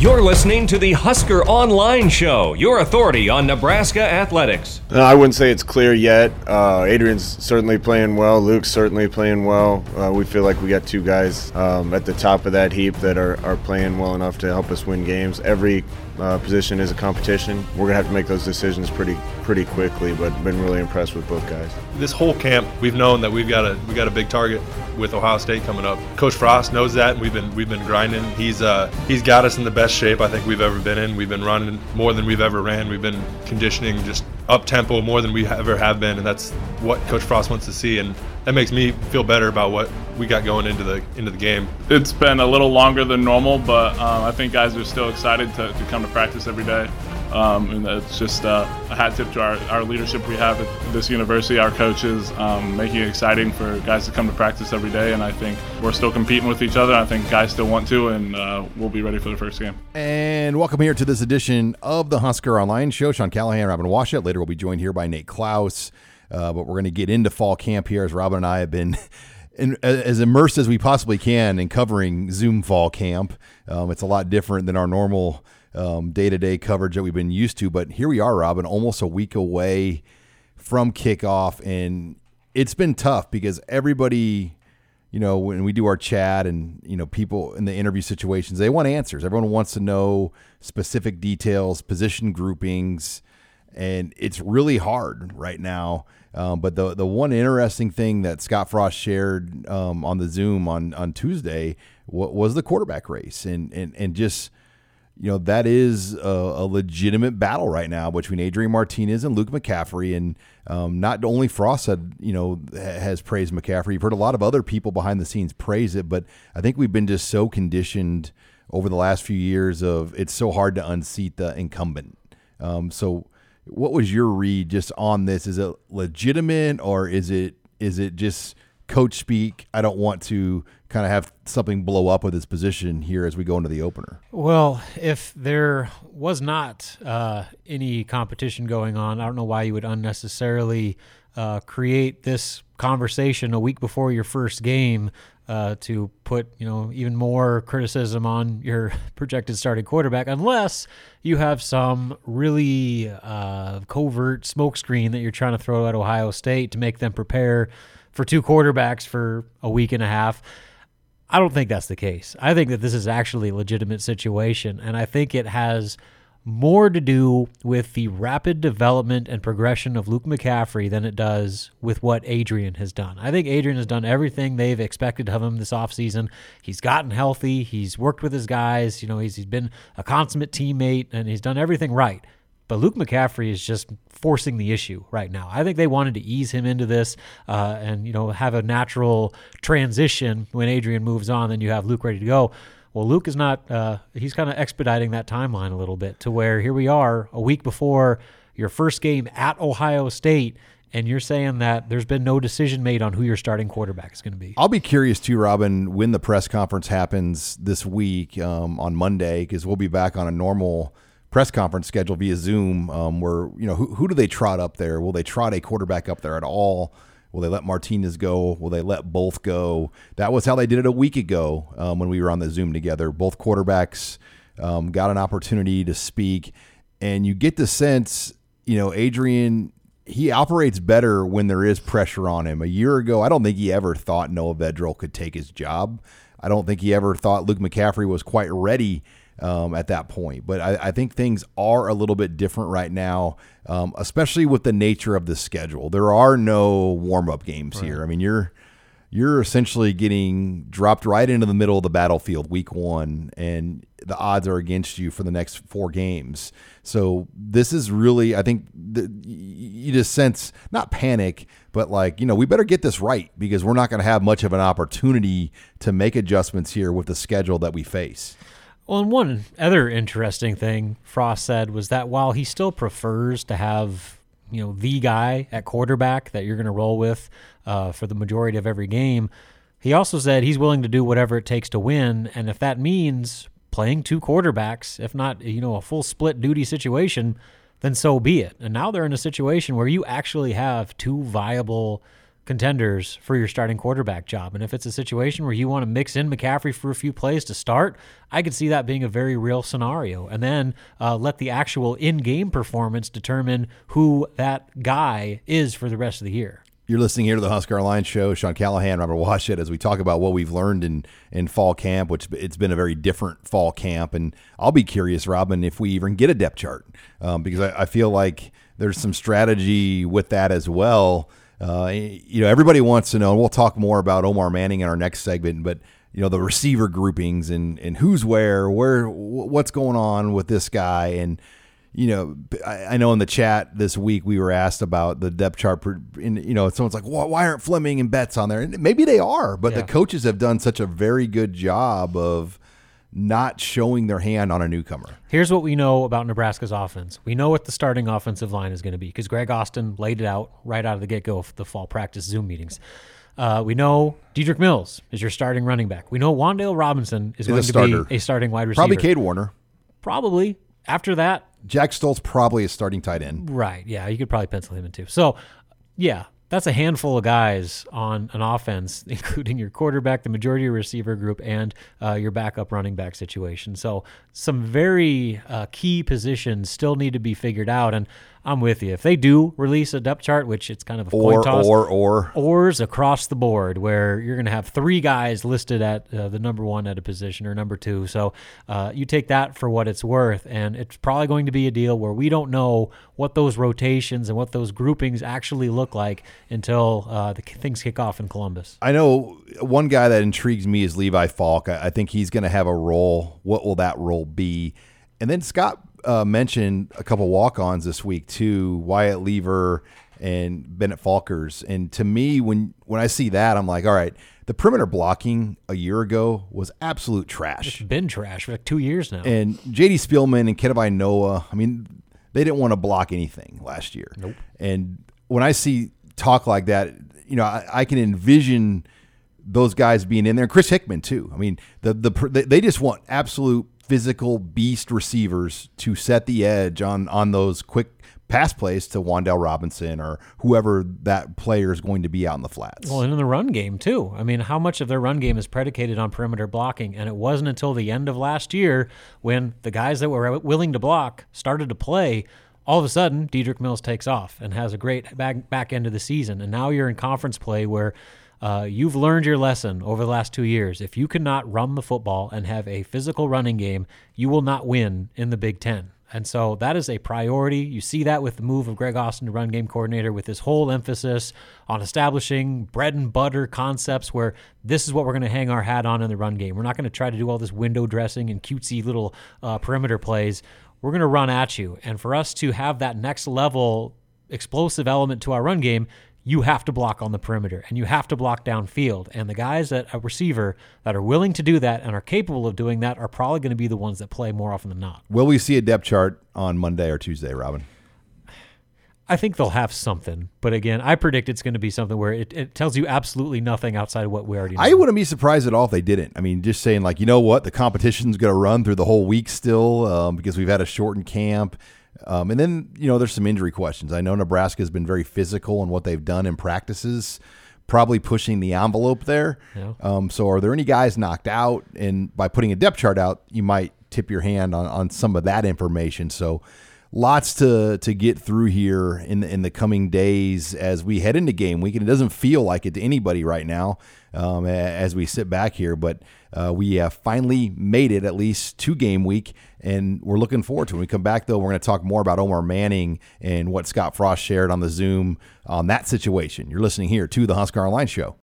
You're listening to the Husker Online Show, your authority on Nebraska athletics. I wouldn't say it's clear yet. Uh, Adrian's certainly playing well. Luke's certainly playing well. Uh, we feel like we got two guys um, at the top of that heap that are, are playing well enough to help us win games. Every uh, position is a competition. We're gonna have to make those decisions pretty pretty quickly, but been really impressed with both guys. This whole camp, we've known that we've got a we got a big target with Ohio State coming up. Coach Frost knows that, and we've been we've been grinding. He's uh, he's got us in the best shape I think we've ever been in. We've been running more than we've ever ran. We've been conditioning just up tempo more than we ever have been, and that's what Coach Frost wants to see, and that makes me feel better about what we got going into the into the game. It's been a little longer than normal, but um, I think guys are still excited to, to come to practice every day. Um, and it's just uh, a hat tip to our, our leadership we have at this university, our coaches, um, making it exciting for guys to come to practice every day. And I think we're still competing with each other. I think guys still want to, and uh, we'll be ready for the first game. And welcome here to this edition of the Husker Online Show. Sean Callahan, Robin Washut. Later, we'll be joined here by Nate Klaus. Uh, but we're going to get into fall camp here as Robin and I have been in, as immersed as we possibly can in covering Zoom fall camp. Um, it's a lot different than our normal day to day coverage that we've been used to. But here we are, Robin, almost a week away from kickoff. And it's been tough because everybody, you know, when we do our chat and, you know, people in the interview situations, they want answers. Everyone wants to know specific details, position groupings. And it's really hard right now. Um, but the the one interesting thing that Scott Frost shared um, on the Zoom on on Tuesday w- was the quarterback race, and and and just you know that is a, a, legitimate battle right now between Adrian Martinez and Luke McCaffrey, and um, not only Frost had you know has praised McCaffrey. You've heard a lot of other people behind the scenes praise it, but I think we've been just so conditioned over the last few years of it's so hard to unseat the incumbent. Um, so, what was your read just on this? Is it legitimate or is it is it just coach speak? I don't want to kind of have something blow up with his position here as we go into the opener? Well, if there was not uh, any competition going on, I don't know why you would unnecessarily uh, create this conversation a week before your first game uh, to put you know even more criticism on your projected starting quarterback, unless you have some really uh, covert smokescreen that you're trying to throw at Ohio State to make them prepare for two quarterbacks for a week and a half. I don't think that's the case. I think that this is actually a legitimate situation, and I think it has more to do with the rapid development and progression of Luke McCaffrey than it does with what Adrian has done. I think Adrian has done everything they've expected of him this offseason. He's gotten healthy, he's worked with his guys, you know, he's, he's been a consummate teammate, and he's done everything right. But Luke McCaffrey is just forcing the issue right now. I think they wanted to ease him into this uh, and you know have a natural transition when Adrian moves on. Then you have Luke ready to go. Well, Luke is not. Uh, he's kind of expediting that timeline a little bit to where here we are a week before your first game at Ohio State, and you're saying that there's been no decision made on who your starting quarterback is going to be. I'll be curious too, Robin, when the press conference happens this week um, on Monday, because we'll be back on a normal press conference schedule via Zoom, um, where you know who, who do they trot up there? Will they trot a quarterback up there at all? Will they let Martinez go? Will they let both go? That was how they did it a week ago um, when we were on the Zoom together. Both quarterbacks um, got an opportunity to speak, and you get the sense, you know, Adrian. He operates better when there is pressure on him. A year ago, I don't think he ever thought Noah Vedral could take his job. I don't think he ever thought Luke McCaffrey was quite ready um, at that point. But I, I, think things are a little bit different right now, um, especially with the nature of the schedule. There are no warm up games right. here. I mean, you're you're essentially getting dropped right into the middle of the battlefield week one, and the odds are against you for the next four games. So this is really, I think, the, you just sense not panic, but like you know, we better get this right because we're not going to have much of an opportunity to make adjustments here with the schedule that we face. Well, and one other interesting thing Frost said was that while he still prefers to have, you know, the guy at quarterback that you're going to roll with uh, for the majority of every game, he also said he's willing to do whatever it takes to win. And if that means playing two quarterbacks, if not, you know, a full split duty situation, then so be it. And now they're in a situation where you actually have two viable contenders for your starting quarterback job. And if it's a situation where you want to mix in McCaffrey for a few plays to start, I could see that being a very real scenario. And then uh, let the actual in game performance determine who that guy is for the rest of the year. You're listening here to the Husker Online Show. Sean Callahan, Robin Washut, as we talk about what we've learned in, in fall camp, which it's been a very different fall camp. And I'll be curious, Robin, if we even get a depth chart, um, because I, I, feel like there's some strategy with that as well. Uh, you know, everybody wants to know, and we'll talk more about Omar Manning in our next segment, but you know the receiver groupings and and who's where, where what's going on with this guy, and you know, I, I know in the chat this week we were asked about the depth chart. And, you know, someone's like, why, why aren't Fleming and Betts on there? And maybe they are, but yeah. the coaches have done such a very good job of not showing their hand on a newcomer. Here's what we know about Nebraska's offense. We know what the starting offensive line is going to be because Greg Austin laid it out right out of the get go of the fall practice Zoom meetings. Uh, we know Dedrick Mills is your starting running back. We know Wan'Dale Robinson is, is going to be a starting wide receiver. Probably Kade Warner. Probably. After that, Jack Stoll's probably a starting tight end. Right. Yeah, you could probably pencil him in too. So, yeah, that's a handful of guys on an offense, including your quarterback, the majority of receiver group, and uh, your backup running back situation. So, some very uh, key positions still need to be figured out. And I'm with you. If they do release a depth chart, which it's kind of a or, coin toss, or or ors across the board, where you're going to have three guys listed at uh, the number one at a position or number two. So uh, you take that for what it's worth, and it's probably going to be a deal where we don't know what those rotations and what those groupings actually look like until uh, the things kick off in Columbus. I know one guy that intrigues me is Levi Falck. I, I think he's going to have a role. What will that role be? And then Scott uh, mentioned a couple walk-ons this week too, Wyatt Liewer and Bennett Folkers. And to me, when when I see that, I'm like, all right, the perimeter blocking a year ago was absolute trash. It's been trash for like two years now. And J.D. Spielman and Kanawai Noa, I mean, they didn't want to block anything last year. Nope. And when I see talk like that, you know, I, I can envision those guys being in there. Chris Hickman too. I mean, the the they just want absolute physical beast receivers to set the edge on on those quick pass plays to Wan'Dale Robinson or whoever that player is going to be out in the flats. Well, and in the run game too. I mean, how much of their run game is predicated on perimeter blocking? And it wasn't until the end of last year when the guys that were willing to block started to play. All of a sudden, Dedrick Mills takes off and has a great back back end of the season. And now you're in conference play where uh, you've learned your lesson over the last two years. If you cannot run the football and have a physical running game, you will not win in the Big Ten. And so that is a priority. You see that with the move of Greg Austin to run game coordinator with his whole emphasis on establishing bread and butter concepts where this is what we're going to hang our hat on in the run game. We're not going to try to do all this window dressing and cutesy little uh, perimeter plays. We're going to run at you. And for us to have that next level explosive element to our run game, you have to block on the perimeter and you have to block downfield. And the guys at a receiver that are willing to do that and are capable of doing that are probably going to be the ones that play more often than not. Will we see a depth chart on Monday or Tuesday, Robin? I think they'll have something, but again, I predict it's going to be something where it, it tells you absolutely nothing outside of what we already know. I wouldn't be surprised at all if they didn't. I mean, just saying, like, you know what, the competition's going to run through the whole week still um, because we've had a shortened camp. Um, and then, you know, there's some injury questions. I know Nebraska has been very physical in what they've done in practices, probably pushing the envelope there. Yeah. Um, so, are there any guys knocked out? And by putting a depth chart out, you might tip your hand on, on some of that information. So, lots to to get through here in the, in the coming days as we head into game week. And it doesn't feel like it to anybody right now um, as we sit back here, but uh, we have finally made it at least to game week, and we're looking forward to it. When we come back, though, we're going to talk more about Omar Manning and what Scott Frost shared on the Zoom on that situation. You're listening here to the Husker Online Show.